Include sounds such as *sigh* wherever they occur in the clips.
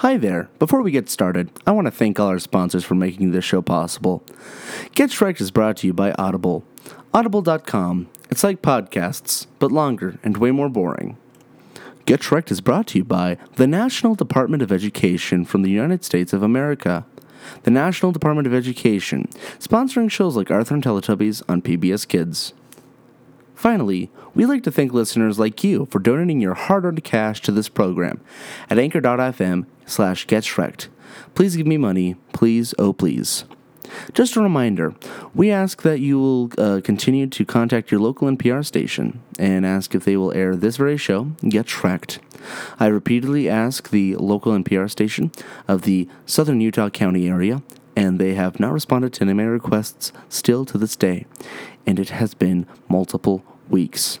Hi there. Before we get started, I want to thank all our sponsors for making this show possible. Get Shrek is brought to you by Audible. Audible.com. It's like podcasts, but longer and way more boring. Get Shrek is brought to you by the National Department of Education from the United States of America. The National Department of Education, sponsoring shows like Arthur and Teletubbies on PBS Kids. Finally, we'd like to thank listeners like you for donating your hard-earned cash to this program at anchor.fm slash getshrekd. Please give me money, please, oh please. Just a reminder, we ask that you will uh, continue to contact your local NPR station and ask if they will air this very show, Get Shreked. I repeatedly ask the local NPR station of the southern Utah County area, and they have not responded to any of my requests still to this day, and it has been multiple weeks.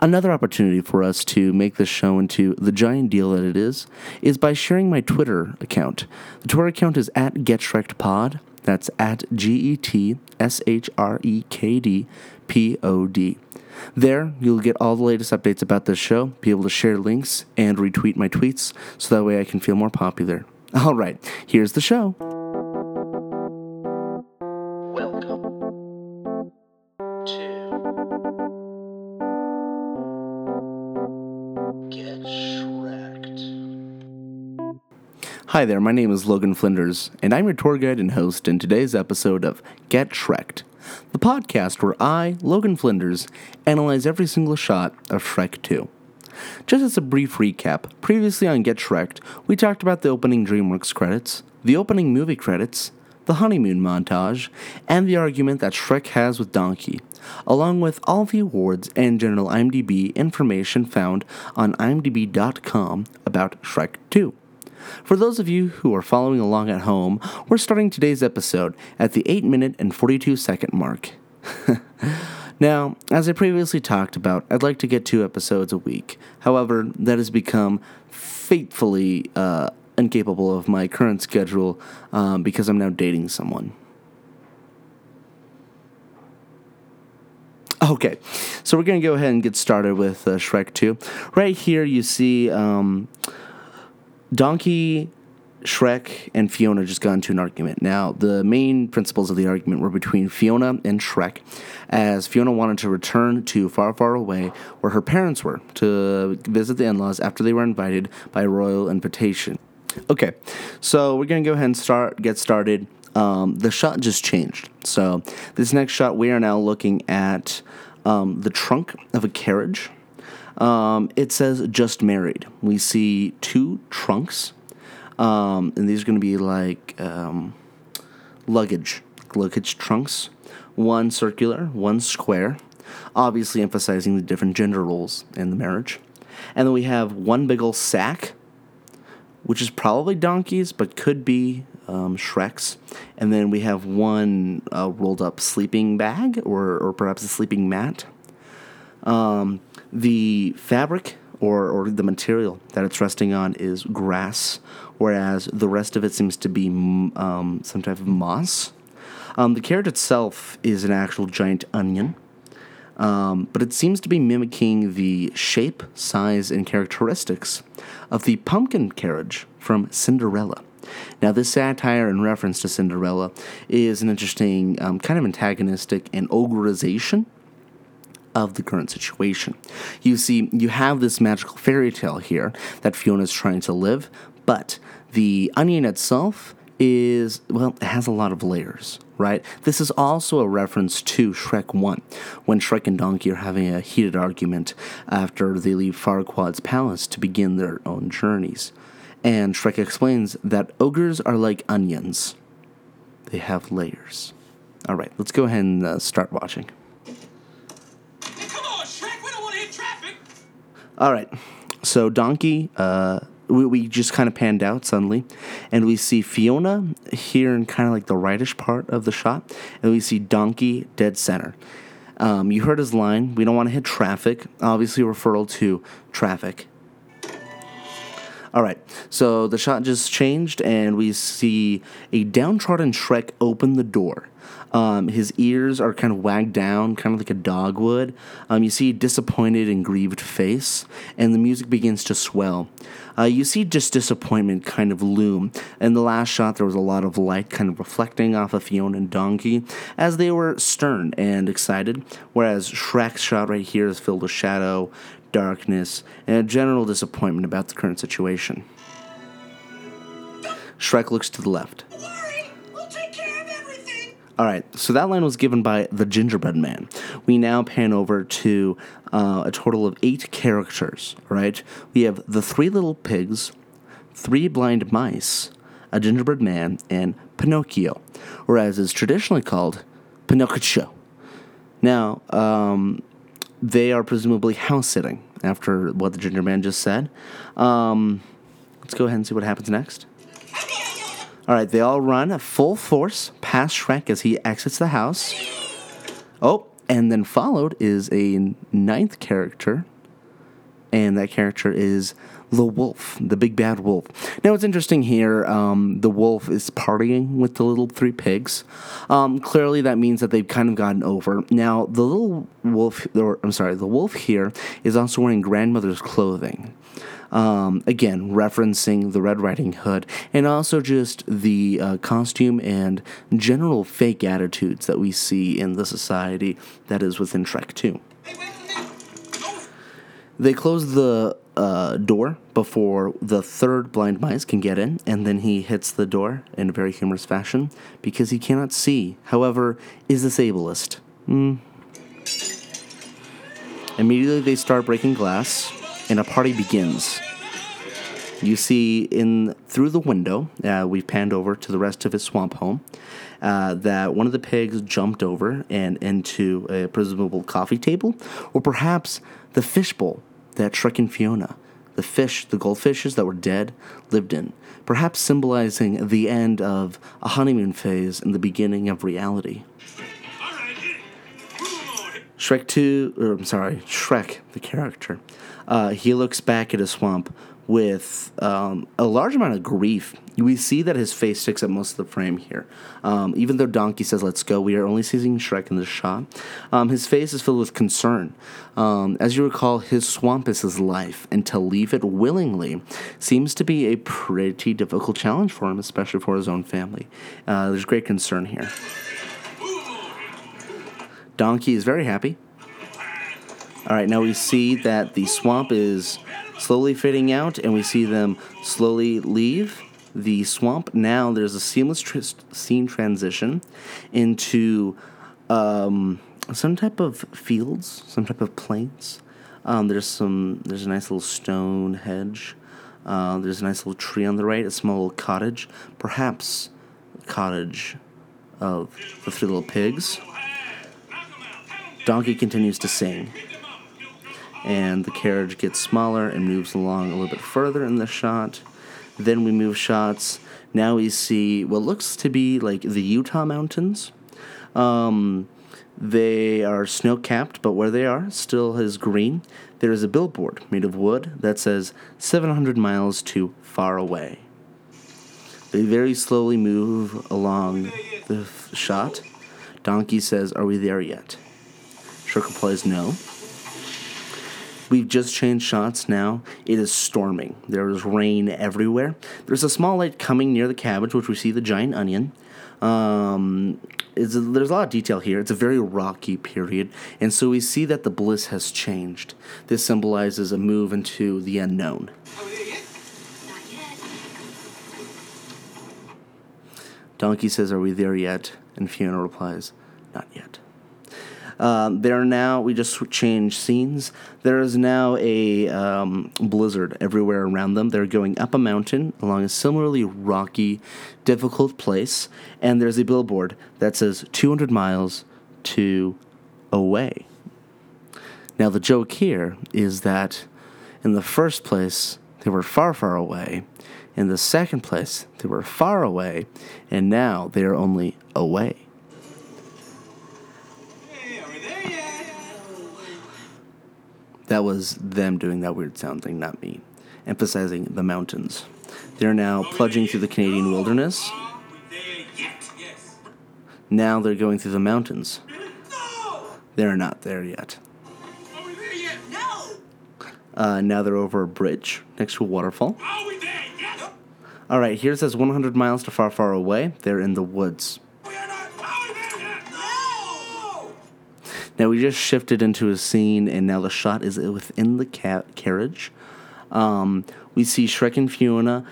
Another opportunity for us to make this show into the giant deal that it is is by sharing my Twitter account. The Twitter account is at GetShrekedPod. That's at G E T S H R E K D P O D. There, you'll get all the latest updates about this show, be able to share links, and retweet my tweets so that way I can feel more popular. All right, here's the show. Hi there, my name is Logan Flinders, and I'm your tour guide and host in today's episode of Get Shreked, the podcast where I, Logan Flinders, analyze every single shot of Shrek 2. Just as a brief recap, previously on Get Shreked, we talked about the opening DreamWorks credits, the opening movie credits, the honeymoon montage, and the argument that Shrek has with Donkey, along with all the awards and general IMDb information found on imdb.com about Shrek 2. For those of you who are following along at home, we're starting today's episode at the 8 minute and 42 second mark. *laughs* now, as I previously talked about, I'd like to get two episodes a week. However, that has become fatefully uh, incapable of my current schedule um, because I'm now dating someone. Okay, so we're going to go ahead and get started with uh, Shrek 2. Right here, you see um, Donkey, Shrek, and Fiona just got into an argument. Now, the main principles of the argument were between Fiona and Shrek, as Fiona wanted to return to far, far away where her parents were to visit the in laws after they were invited by royal invitation. Okay, so we're gonna go ahead and start get started. Um, the shot just changed. So this next shot, we are now looking at um, the trunk of a carriage. Um, it says "just married." We see two trunks, um, and these are going to be like um, luggage, luggage trunks. One circular, one square, obviously emphasizing the different gender roles in the marriage. And then we have one big ol' sack, which is probably donkeys, but could be um, Shrek's. And then we have one uh, rolled up sleeping bag, or, or perhaps a sleeping mat. Um, the fabric or, or the material that it's resting on is grass, whereas the rest of it seems to be um, some type of moss. Um, the carrot itself is an actual giant onion. Um, but it seems to be mimicking the shape, size, and characteristics of the pumpkin carriage from Cinderella. Now, this satire in reference to Cinderella is an interesting um, kind of antagonistic and ogreization of the current situation. You see, you have this magical fairy tale here that Fiona's trying to live, but the onion itself is, well, it has a lot of layers, right? This is also a reference to Shrek 1, when Shrek and Donkey are having a heated argument after they leave Farquaad's palace to begin their own journeys. And Shrek explains that ogres are like onions, they have layers. All right, let's go ahead and uh, start watching. Hey, come on, Shrek. We don't want to hit traffic. All right. So Donkey, uh, we, we just kind of panned out suddenly, and we see Fiona here in kind of like the rightish part of the shot, and we see Donkey dead center. Um, you heard his line. We don't want to hit traffic. Obviously, referral to traffic. All right. So the shot just changed, and we see a downtrodden Shrek open the door. Um, his ears are kind of wagged down, kind of like a dog would. Um, you see a disappointed and grieved face, and the music begins to swell. Uh, you see just disappointment kind of loom. In the last shot, there was a lot of light kind of reflecting off of Fiona and Donkey as they were stern and excited, whereas Shrek's shot right here is filled with shadow, darkness, and a general disappointment about the current situation. Shrek looks to the left. All right, so that line was given by the Gingerbread Man. We now pan over to uh, a total of eight characters. right? we have the three little pigs, three blind mice, a gingerbread man, and Pinocchio, or as is traditionally called, Pinocchio. Now, um, they are presumably house sitting after what the gingerbread Man just said. Um, let's go ahead and see what happens next. All right, they all run full force past Shrek as he exits the house. Oh, and then followed is a ninth character, and that character is the wolf, the big bad wolf. Now, what's interesting here, um, the wolf is partying with the little three pigs. Um, clearly, that means that they've kind of gotten over. Now, the little wolf, or I'm sorry, the wolf here is also wearing grandmother's clothing. Um, again, referencing the Red Riding Hood, and also just the uh, costume and general fake attitudes that we see in the society that is within Shrek 2. Hey, wait a minute. No, They close the uh, door before the third blind mice can get in, and then he hits the door in a very humorous fashion because he cannot see. However, is this ableist? Hmm. Immediately, they start breaking glass, and a party begins. You see in through the window, uh, we panned over to the rest of his swamp home, uh, that one of the pigs jumped over and into a presumable coffee table, or perhaps the fishbowl that Shrek and Fiona, the fish, the goldfishes that were dead, lived in, perhaps symbolizing the end of a honeymoon phase and the beginning of reality. Shrek 2, or I'm sorry, Shrek, the character, uh, he looks back at his swamp with um, a large amount of grief. We see that his face sticks up most of the frame here. Um, even though Donkey says, let's go, we are only seeing Shrek in this shot. Um, his face is filled with concern. Um, as you recall, his swamp is his life, and to leave it willingly seems to be a pretty difficult challenge for him, especially for his own family. Uh, there's great concern here. Donkey is very happy. All right, now we see that the swamp is slowly fading out, and we see them slowly leave the swamp. Now there's a seamless tr- scene transition into um, some type of fields, some type of plains. Um, there's some. There's a nice little stone hedge. Uh, there's a nice little tree on the right, a small little cottage, perhaps cottage of the three little pigs. Donkey continues to sing, and the carriage gets smaller and moves along a little bit further in the shot. Then we move shots. Now we see what looks to be like the Utah mountains. Um, they are snow capped, but where they are still is green. There is a billboard made of wood that says 700 miles to far away. They very slowly move along the f- shot. Donkey says, Are we there yet? Shrek replies, No. We've just changed shots now. It is storming. There is rain everywhere. There's a small light coming near the cabbage, which we see the giant onion. Um, a, there's a lot of detail here. It's a very rocky period, and so we see that the bliss has changed. This symbolizes a move into the unknown. Are we there again? Not yet? Donkey says, Are we there yet? And Fiona replies, Not yet. Um, there now, we just changed scenes. There is now a um, blizzard everywhere around them. They're going up a mountain along a similarly rocky, difficult place, and there's a billboard that says 200 miles to away. Now, the joke here is that in the first place, they were far, far away. In the second place, they were far away. And now they are only away. That was them doing that weird sound thing, not me. Emphasizing the mountains. They're now plunging through the Canadian wilderness. Are we there yet? Yes. Now they're going through the mountains. They're not there yet. Are we there yet? No! Uh, now they're over a bridge next to a waterfall. Are we there yet? All right, here it says 100 miles to far, far away. They're in the woods. Now we just shifted into a scene, and now the shot is within the ca- carriage. Um, we see Shrek and Fiona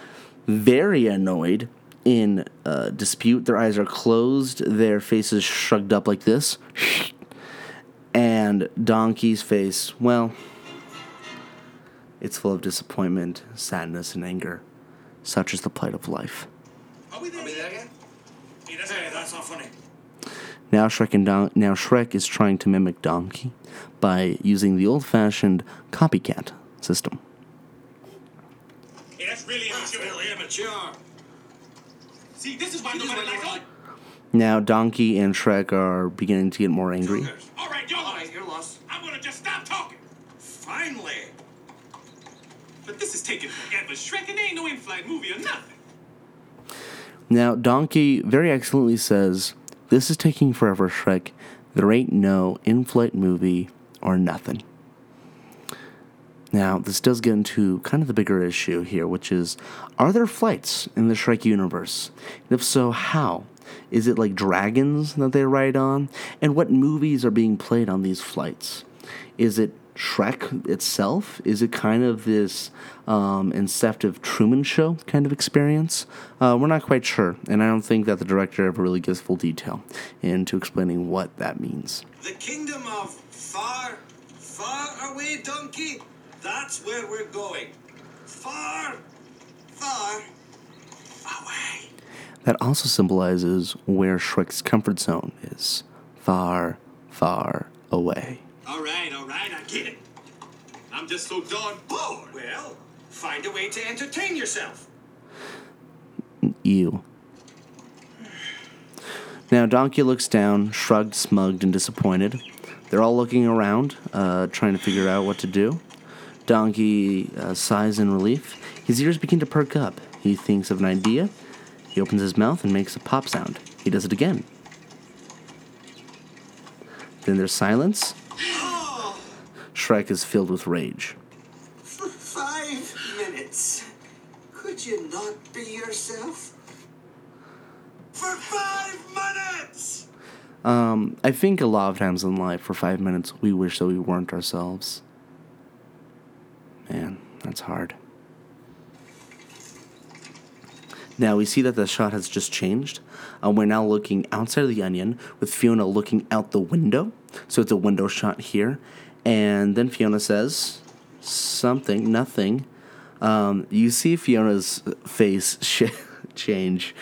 very annoyed in uh, dispute. Their eyes are closed, their faces shrugged up like this. *sniffs* And Donkey's face, well, it's full of disappointment, sadness, and anger. Such is the plight of life. Are we there, yet? Hey, that's, hey, that's not funny. Now Shrek and Don- now Shrek is trying to mimic Donkey by using the old-fashioned copycat system. Hey, that's really immature. really immature. See, this is why nobody likes us. Now Donkey and Shrek are beginning to get more angry. All right, you're lost. You're lost. I'm gonna just stop talking. Finally. But this is taking forever. Shrek, it ain't no in-flight movie or nothing. Now Donkey very excellently says, "This is taking forever, Shrek. There ain't no in-flight movie or nothing." Now, this does get into kind of the bigger issue here, which is are there flights in the Shrek universe? And if so, how? Is it like dragons that they ride on? And what movies are being played on these flights? Is it Shrek itself? Is it kind of this um, inceptive Truman Show kind of experience? Uh, we're not quite sure, and I don't think that the director ever really gives full detail into explaining what that means. The kingdom of far, far away, donkey. That's where we're going. Far, far away. That also symbolizes where Shrek's comfort zone is far, far away. All right, all right, I get it. I'm just so darn bored. Well, find a way to entertain yourself. You. Now, Donkey looks down, shrugged, smugged, and disappointed. They're all looking around, uh, trying to figure out what to do. Donkey uh, sighs in relief. His ears begin to perk up. He thinks of an idea. He opens his mouth and makes a pop sound. He does it again. Then there's silence. Shrek is filled with rage. For five minutes. Could you not be yourself? For five minutes! Um, I think a lot of times in life, for five minutes, we wish that we weren't ourselves. Man, that's hard. Now we see that the shot has just changed. Uh, we're now looking outside of the onion with Fiona looking out the window. So it's a window shot here. And then Fiona says something, nothing. Um, you see Fiona's face sh- *laughs* change.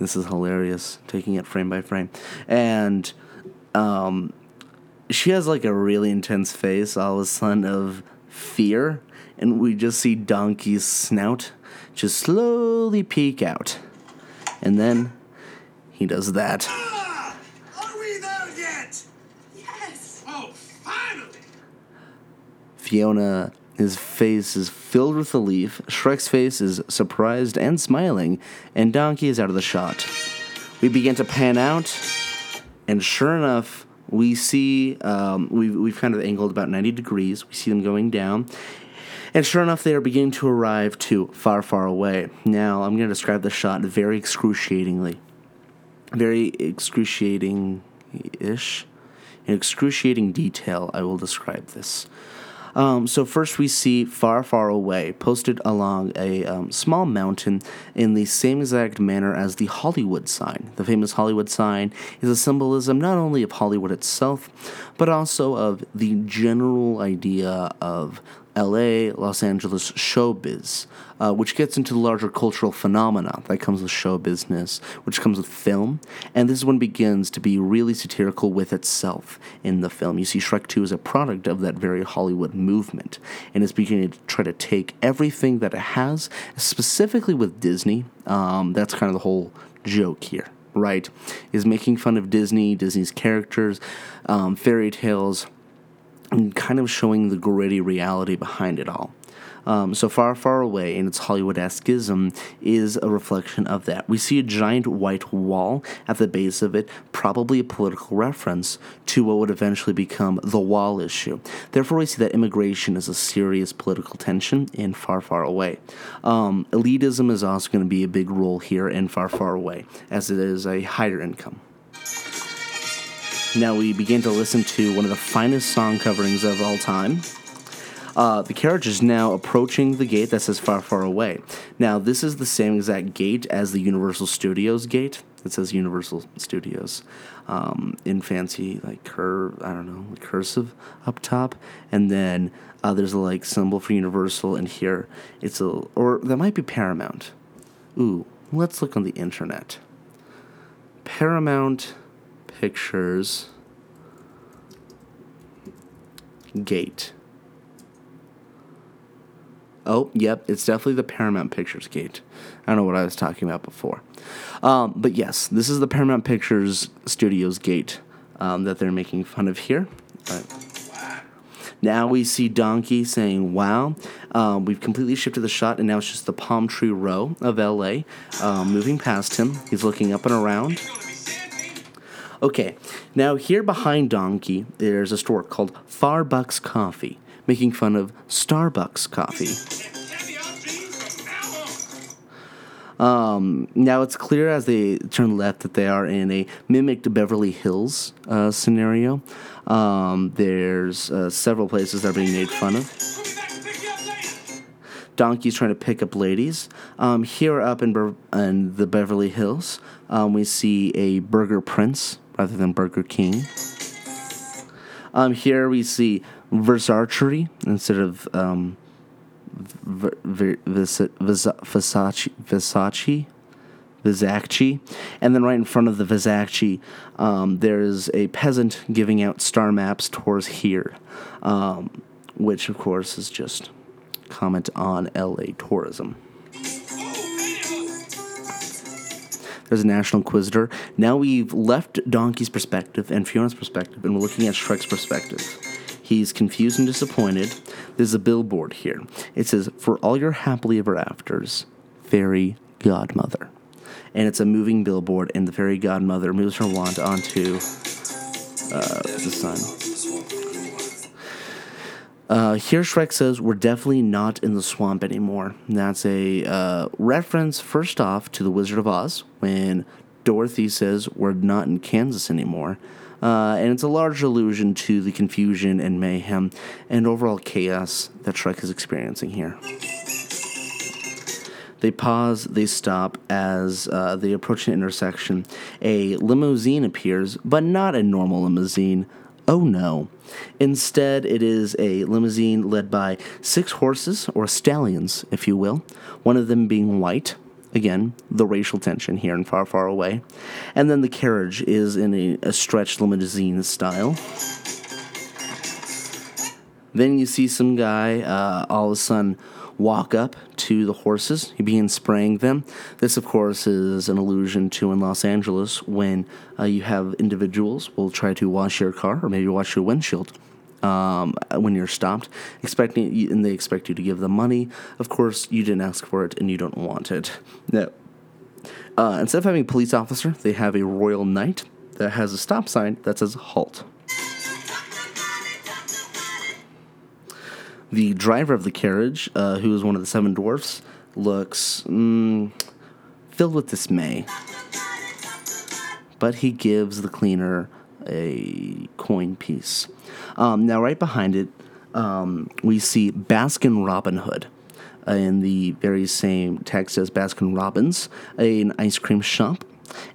This is hilarious, taking it frame by frame. And um, she has like a really intense face all of a sudden of fear. And we just see Donkey's snout just slowly peek out. And then he does that. *laughs* Ah! Are we there yet? Yes. Oh, finally. Fiona, his face is filled with relief. Shrek's face is surprised and smiling. And Donkey is out of the shot. We begin to pan out. And sure enough, we see um, we've, we've kind of angled about 90 degrees. We see them going down. And sure enough, they are beginning to arrive to far, far away. Now, I'm going to describe the shot very excruciatingly. Very excruciating ish. In excruciating detail, I will describe this. Um, so first we see far, far away, posted along a um, small mountain in the same exact manner as the Hollywood sign. The famous Hollywood sign is a symbolism not only of Hollywood itself, but also of the general idea of LA, Los Angeles showbiz, uh, which gets into the larger cultural phenomena that comes with show business, which comes with film. And this is it begins to be really satirical with itself in the film. You see, Shrek 2 is a product of that very Hollywood movement, and it's beginning to try to take everything that it has, specifically with Disney. Um, that's kind of the whole joke here, right? Is making fun of Disney, Disney's characters, um, fairy tales and kind of showing the gritty reality behind it all. Um, so Far, Far Away and its Hollywood esquism is a reflection of that. We see a giant white wall at the base of it, probably a political reference to what would eventually become the wall issue. Therefore, we see that immigration is a serious political tension in Far, Far Away. Um, elitism is also going to be a big role here in Far, Far Away, as it is a higher income. Now we begin to listen to one of the finest song coverings of all time. Uh, the carriage is now approaching the gate that says far, far away. Now, this is the same exact gate as the Universal Studios gate. It says Universal Studios um, in fancy, like curve, I don't know, cursive up top. And then uh, there's a like symbol for Universal, and here it's a, or that might be Paramount. Ooh, let's look on the internet. Paramount Pictures Gate. Oh, yep, it's definitely the Paramount Pictures gate. I don't know what I was talking about before. Um, but yes, this is the Paramount Pictures Studios gate um, that they're making fun of here. Right. Now we see Donkey saying, Wow. Um, we've completely shifted the shot, and now it's just the palm tree row of LA um, moving past him. He's looking up and around. Okay, now here behind Donkey, there's a store called Farbucks Coffee, making fun of Starbucks coffee. Um, now it's clear as they turn left that they are in a mimicked Beverly Hills uh, scenario. Um, there's uh, several places that are being made fun of. Donkey's trying to pick up ladies. Um, here up in, Ber- in the Beverly Hills, um, we see a Burger Prince rather than Burger King. Um, here we see Versace instead of um, Versace, Versace, Versace, and then right in front of the Versace, um, there's a peasant giving out star maps towards here, um, which of course is just comment on LA tourism. There's a National Inquisitor. Now we've left Donkey's perspective and Fiona's perspective, and we're looking at Shrek's perspective. He's confused and disappointed. There's a billboard here. It says, For all your happily ever afters, fairy godmother. And it's a moving billboard, and the fairy godmother moves her wand onto uh, the sun. Uh, here, Shrek says, We're definitely not in the swamp anymore. And that's a uh, reference, first off, to The Wizard of Oz, when Dorothy says, We're not in Kansas anymore. Uh, and it's a large allusion to the confusion and mayhem and overall chaos that Shrek is experiencing here. They pause, they stop as uh, they approach an intersection. A limousine appears, but not a normal limousine. Oh no. Instead, it is a limousine led by six horses, or stallions, if you will, one of them being white. Again, the racial tension here and Far, Far Away. And then the carriage is in a, a stretched limousine style. Then you see some guy uh, all of a sudden walk up to the horses. He begins spraying them. This, of course, is an allusion to in Los Angeles when uh, you have individuals will try to wash your car or maybe wash your windshield. Um, when you're stopped, expecting and they expect you to give them money. Of course, you didn't ask for it and you don't want it. No. Uh, instead of having a police officer, they have a royal knight that has a stop sign that says "Halt." The driver of the carriage, uh, who is one of the seven dwarfs, looks mm, filled with dismay. But he gives the cleaner a coin piece. Um, now, right behind it, um, we see Baskin Robin Hood. Uh, in the very same text as Baskin Robbins, an ice cream shop.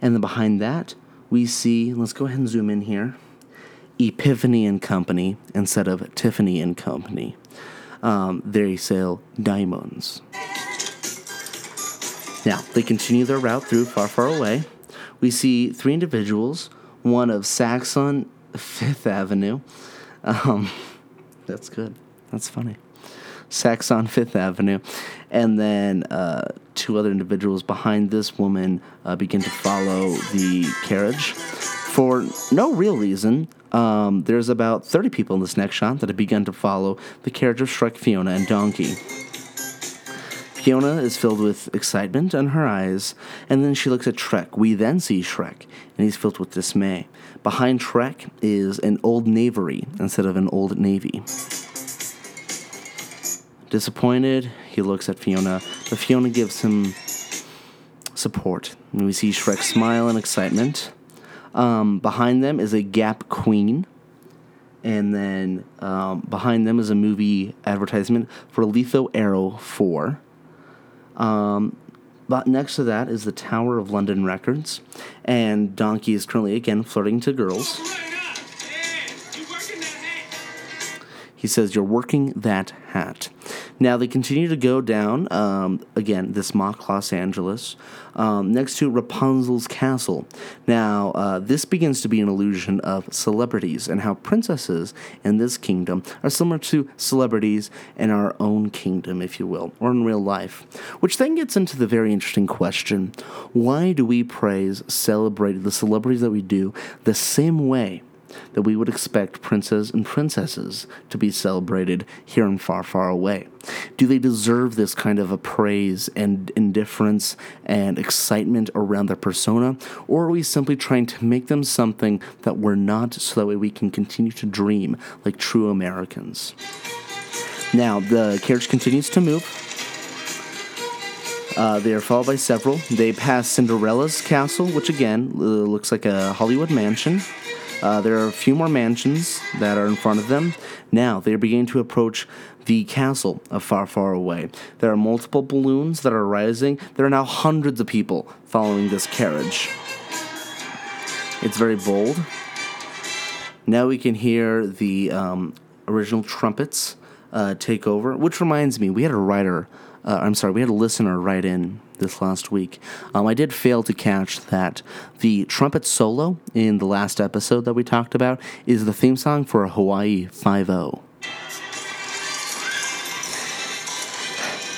And then behind that, we see, let's go ahead and zoom in here, Epiphany and Company instead of Tiffany and Company. Um, they sell diamonds. Now, they continue their route through Far, Far Away. We see three individuals, one of Saxon Fifth Avenue. Um, *laughs* that's good. That's funny. Saxon Fifth Avenue. And then uh, two other individuals behind this woman uh, begin to follow the carriage. For no real reason, um, there's about 30 people in this next shot that have begun to follow the carriage of Shrek, Fiona, and Donkey. Fiona is filled with excitement in her eyes, and then she looks at Shrek. We then see Shrek, and he's filled with dismay. Behind Shrek is an old knavery instead of an old navy. Disappointed, he looks at Fiona, but Fiona gives him support. And we see Shrek smile in excitement. Um, behind them is a Gap Queen. And then um, behind them is a movie advertisement for Letho Arrow 4. Um, but next to that is the Tower of London Records. And Donkey is currently again flirting to girls. He says, You're working that hat. Now they continue to go down, um, again, this mock Los Angeles, um, next to Rapunzel's castle. Now, uh, this begins to be an illusion of celebrities and how princesses in this kingdom are similar to celebrities in our own kingdom, if you will, or in real life. Which then gets into the very interesting question why do we praise, celebrate the celebrities that we do the same way? That we would expect princes and princesses to be celebrated here and far, far away? Do they deserve this kind of a praise and indifference and excitement around their persona? Or are we simply trying to make them something that we're not so that way we can continue to dream like true Americans? Now, the carriage continues to move. Uh, they are followed by several. They pass Cinderella's castle, which again uh, looks like a Hollywood mansion. Uh, there are a few more mansions that are in front of them. Now they are beginning to approach the castle of Far, Far Away. There are multiple balloons that are rising. There are now hundreds of people following this carriage. It's very bold. Now we can hear the um, original trumpets uh, take over, which reminds me, we had a writer, uh, I'm sorry, we had a listener write in this last week. Um, I did fail to catch that the trumpet solo in the last episode that we talked about is the theme song for Hawaii 5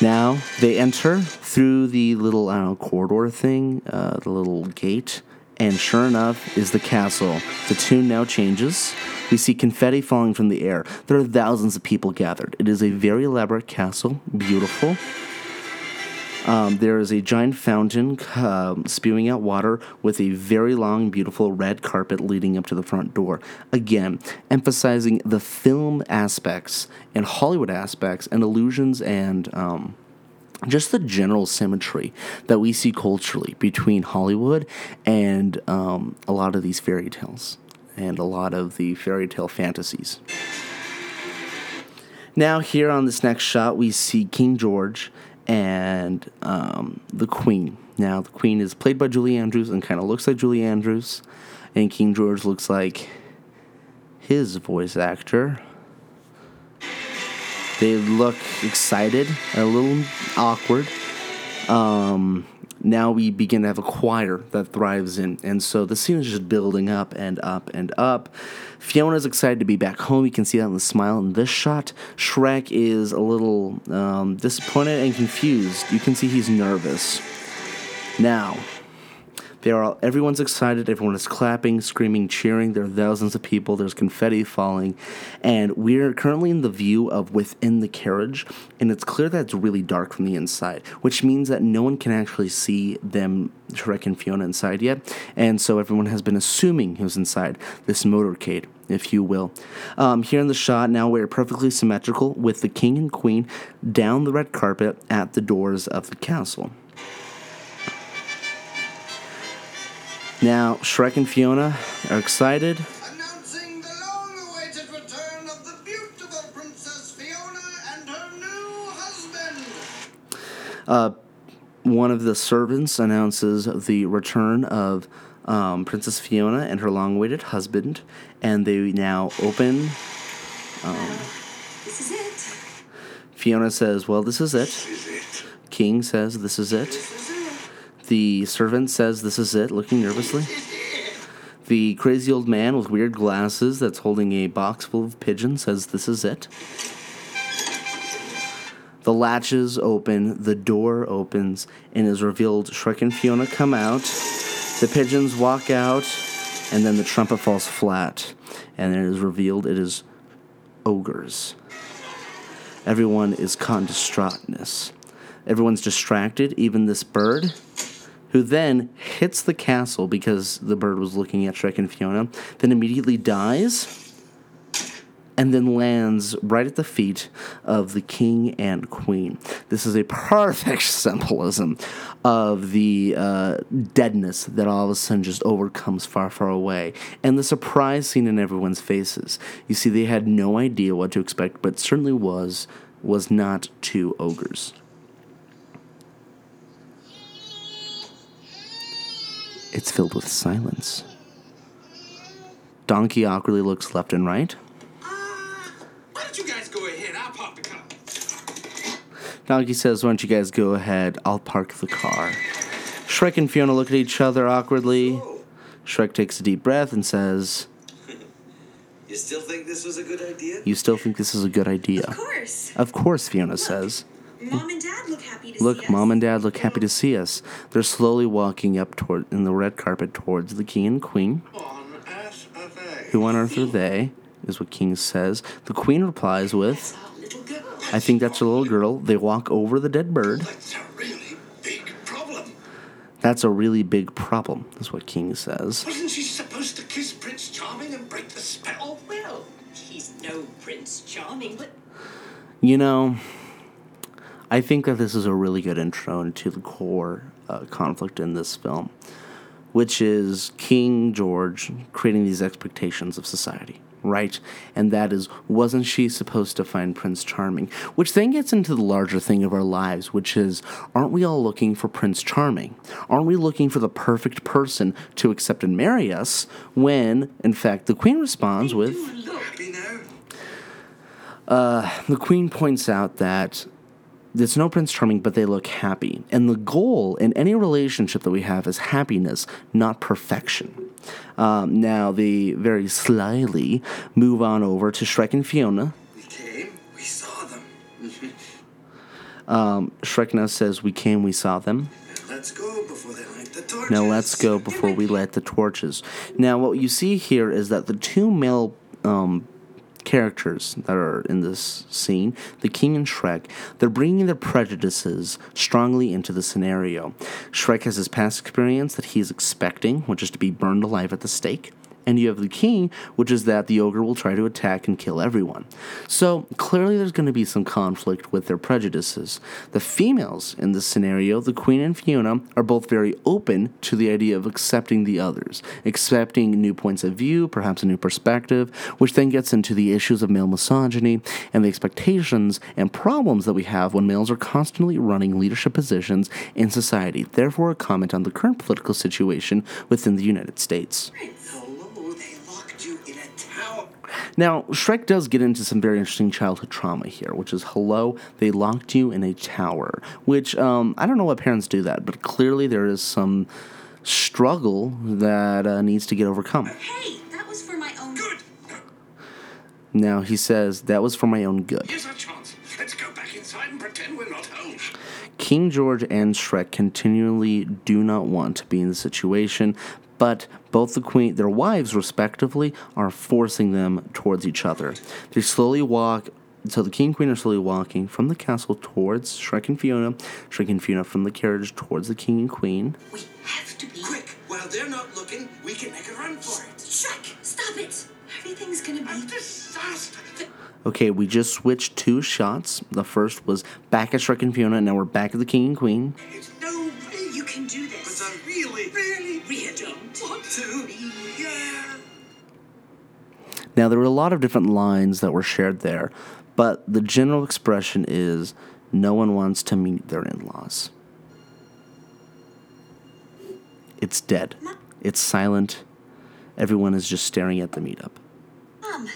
Now they enter through the little know, corridor thing, uh, the little gate, and sure enough is the castle. The tune now changes. We see confetti falling from the air. There are thousands of people gathered. It is a very elaborate castle, beautiful. Um, there is a giant fountain um, spewing out water with a very long, beautiful red carpet leading up to the front door. Again, emphasizing the film aspects and Hollywood aspects and illusions and. Um, just the general symmetry that we see culturally between Hollywood and um, a lot of these fairy tales and a lot of the fairy tale fantasies. Now, here on this next shot, we see King George and um, the Queen. Now, the Queen is played by Julie Andrews and kind of looks like Julie Andrews, and King George looks like his voice actor. They look excited, a little awkward. Um, now we begin to have a choir that thrives in, and so the scene is just building up and up and up. Fiona's excited to be back home. You can see that in the smile in this shot. Shrek is a little um, disappointed and confused. You can see he's nervous. Now, they are all, everyone's excited. Everyone is clapping, screaming, cheering. There are thousands of people. There's confetti falling, and we're currently in the view of within the carriage, and it's clear that it's really dark from the inside, which means that no one can actually see them, Shrek and Fiona, inside yet, and so everyone has been assuming who's inside this motorcade. If you will. Um, here in the shot, now we're perfectly symmetrical with the king and queen down the red carpet at the doors of the castle. Now, Shrek and Fiona are excited. Announcing the long-awaited return of the beautiful Princess Fiona and her new husband. One of the servants announces the return of um, Princess Fiona and her long awaited husband, and they now open. This is it. Fiona says, Well, this is it. Is it? King says, This is it. This is it. The servant says, This is it, looking nervously. The crazy old man with weird glasses that's holding a box full of pigeons says, This is it. The latches open, the door opens, and is revealed Shrek and Fiona come out. The pigeons walk out, and then the trumpet falls flat, and it is revealed it is ogres. Everyone is caught in distraughtness. Everyone's distracted, even this bird, who then hits the castle because the bird was looking at Shrek and Fiona, then immediately dies and then lands right at the feet of the king and queen. This is a perfect *laughs* symbolism of the uh, deadness that all of a sudden just overcomes far, far away. And the surprise seen in everyone's faces. You see, they had no idea what to expect, but certainly was was not two ogres. It's filled with silence. Donkey awkwardly looks left and right. Why don't you guys go ahead? I'll park the car. Donkey says, Why don't you guys go ahead? I'll park the car. Shrek and Fiona look at each other awkwardly. Shrek takes a deep breath and says, *laughs* You still think this was a good idea? You still think this is a good idea? Of course. Of course, Fiona says. Mom and Dad look happy to see Look, us. Mom and Dad look happy to see us. They're slowly walking up toward in the red carpet towards the King and Queen. On earth are they? Who on earth are they? Is what King says. The Queen replies with, Our little girl. I think that's a little girl. They walk over the dead bird. That's a really big problem. That's a really big problem, is what King says. Wasn't she supposed to kiss Prince Charming and break the spell? Well, he's no Prince Charming, but You know, I think that this is a really good intro into the core uh, conflict in this film, which is King George creating these expectations of society, right? And that is, wasn't she supposed to find Prince Charming? Which then gets into the larger thing of our lives, which is, aren't we all looking for Prince Charming? Aren't we looking for the perfect person to accept and marry us? When, in fact, the Queen responds with. Now? the queen points out that there's no Prince Charming, but they look happy. And the goal in any relationship that we have is happiness, not perfection. Um, now, they very slyly move on over to Shrek and Fiona. We came, we saw them. Shrek now says, We came, we saw them. Now let's go before they light the torches. Now let's go before we light the torches. Now, what you see here is that the two male um, characters that are in this scene, the King and Shrek, they're bringing their prejudices strongly into the scenario. Shrek has his past experience that he's expecting, which is to be burned alive at the stake. And you have the king, which is that the ogre will try to attack and kill everyone. So clearly, there's going to be some conflict with their prejudices. The females in this scenario, the queen and Fiona, are both very open to the idea of accepting the others, accepting new points of view, perhaps a new perspective, which then gets into the issues of male misogyny and the expectations and problems that we have when males are constantly running leadership positions in society. Therefore, a comment on the current political situation within the United States. Now, Shrek does get into some very interesting childhood trauma here, which is hello, they locked you in a tower. Which, um, I don't know what parents do that, but clearly there is some struggle that uh, needs to get overcome. hey, that was for my own Good. Now, he says, that was for my own good. Here's our chance. Let's go back inside and pretend we're not home. King George and Shrek continually do not want to be in the situation, but both the queen, their wives respectively, are forcing them towards each other. They slowly walk. So the king and queen are slowly walking from the castle towards Shrek and Fiona, Shrek and Fiona from the carriage towards the king and queen. We have to be Quick, while they're not looking, we can make a run for it. Shrek, stop it. Everything's gonna be A be disaster. Okay, we just switched two shots. The first was back at Shrek and Fiona, and now we're back at the king and queen. It's no Now, there were a lot of different lines that were shared there, but the general expression is no one wants to meet their in laws. It's dead. It's silent. Everyone is just staring at the meetup. Mom,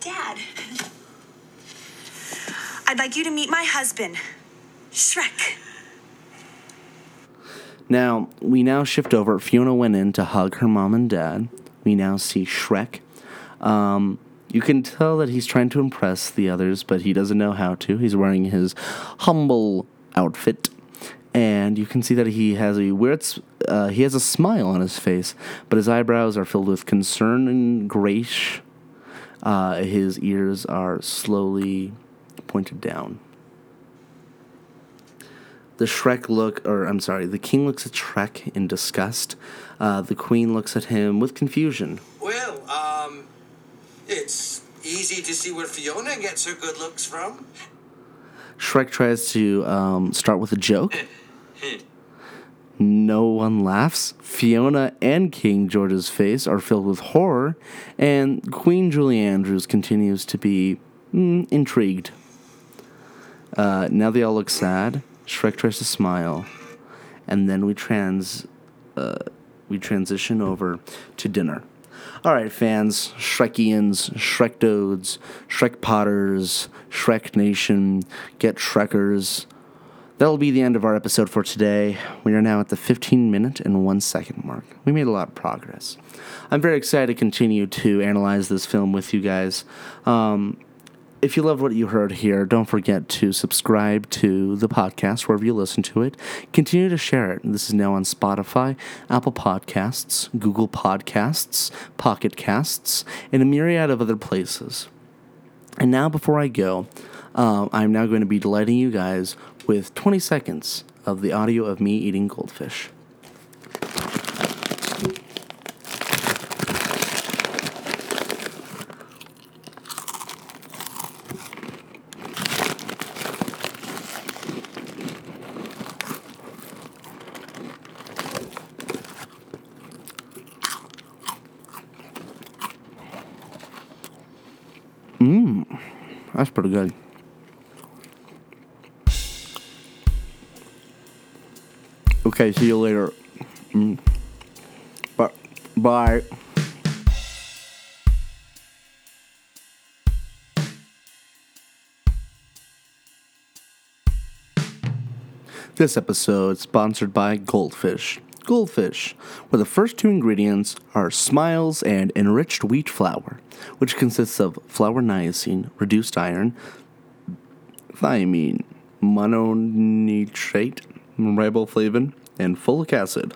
Dad. I'd like you to meet my husband, Shrek. Now, we now shift over. Fiona went in to hug her mom and dad. We now see Shrek. Um, you can tell that he's trying to impress the others, but he doesn't know how to. He's wearing his humble outfit. And you can see that he has a weird, uh, he has a smile on his face, but his eyebrows are filled with concern and grace. Uh, his ears are slowly pointed down. The Shrek look, or I'm sorry, the king looks at Shrek in disgust. Uh, the queen looks at him with confusion. Well, um, it's easy to see where Fiona gets her good looks from. Shrek tries to um, start with a joke. *laughs* No one laughs. Fiona and King George's face are filled with horror, and Queen Julie Andrews continues to be mm, intrigued. Uh, now they all look sad. Shrek tries to smile, and then we trans uh, we transition over to dinner. All right, fans, Shrekians, Shrekdodes, Shrek Potters, Shrek Nation, get Shrekkers. That'll be the end of our episode for today. We are now at the 15 minute and 1 second mark. We made a lot of progress. I'm very excited to continue to analyze this film with you guys. Um, if you loved what you heard here, don't forget to subscribe to the podcast wherever you listen to it. Continue to share it. This is now on Spotify, Apple Podcasts, Google Podcasts, Pocket Casts, and a myriad of other places. And now, before I go, uh, I'm now going to be delighting you guys with 20 seconds of the audio of me eating goldfish. That's pretty good. Okay, see you later. Mm. Bye. Bye. This episode is sponsored by Goldfish. Goldfish, where the first two ingredients are smiles and enriched wheat flour, which consists of flour niacin, reduced iron, thiamine, mononitrate, riboflavin, and folic acid.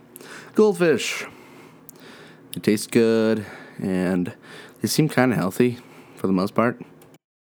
Goldfish. They taste good and they seem kind of healthy for the most part.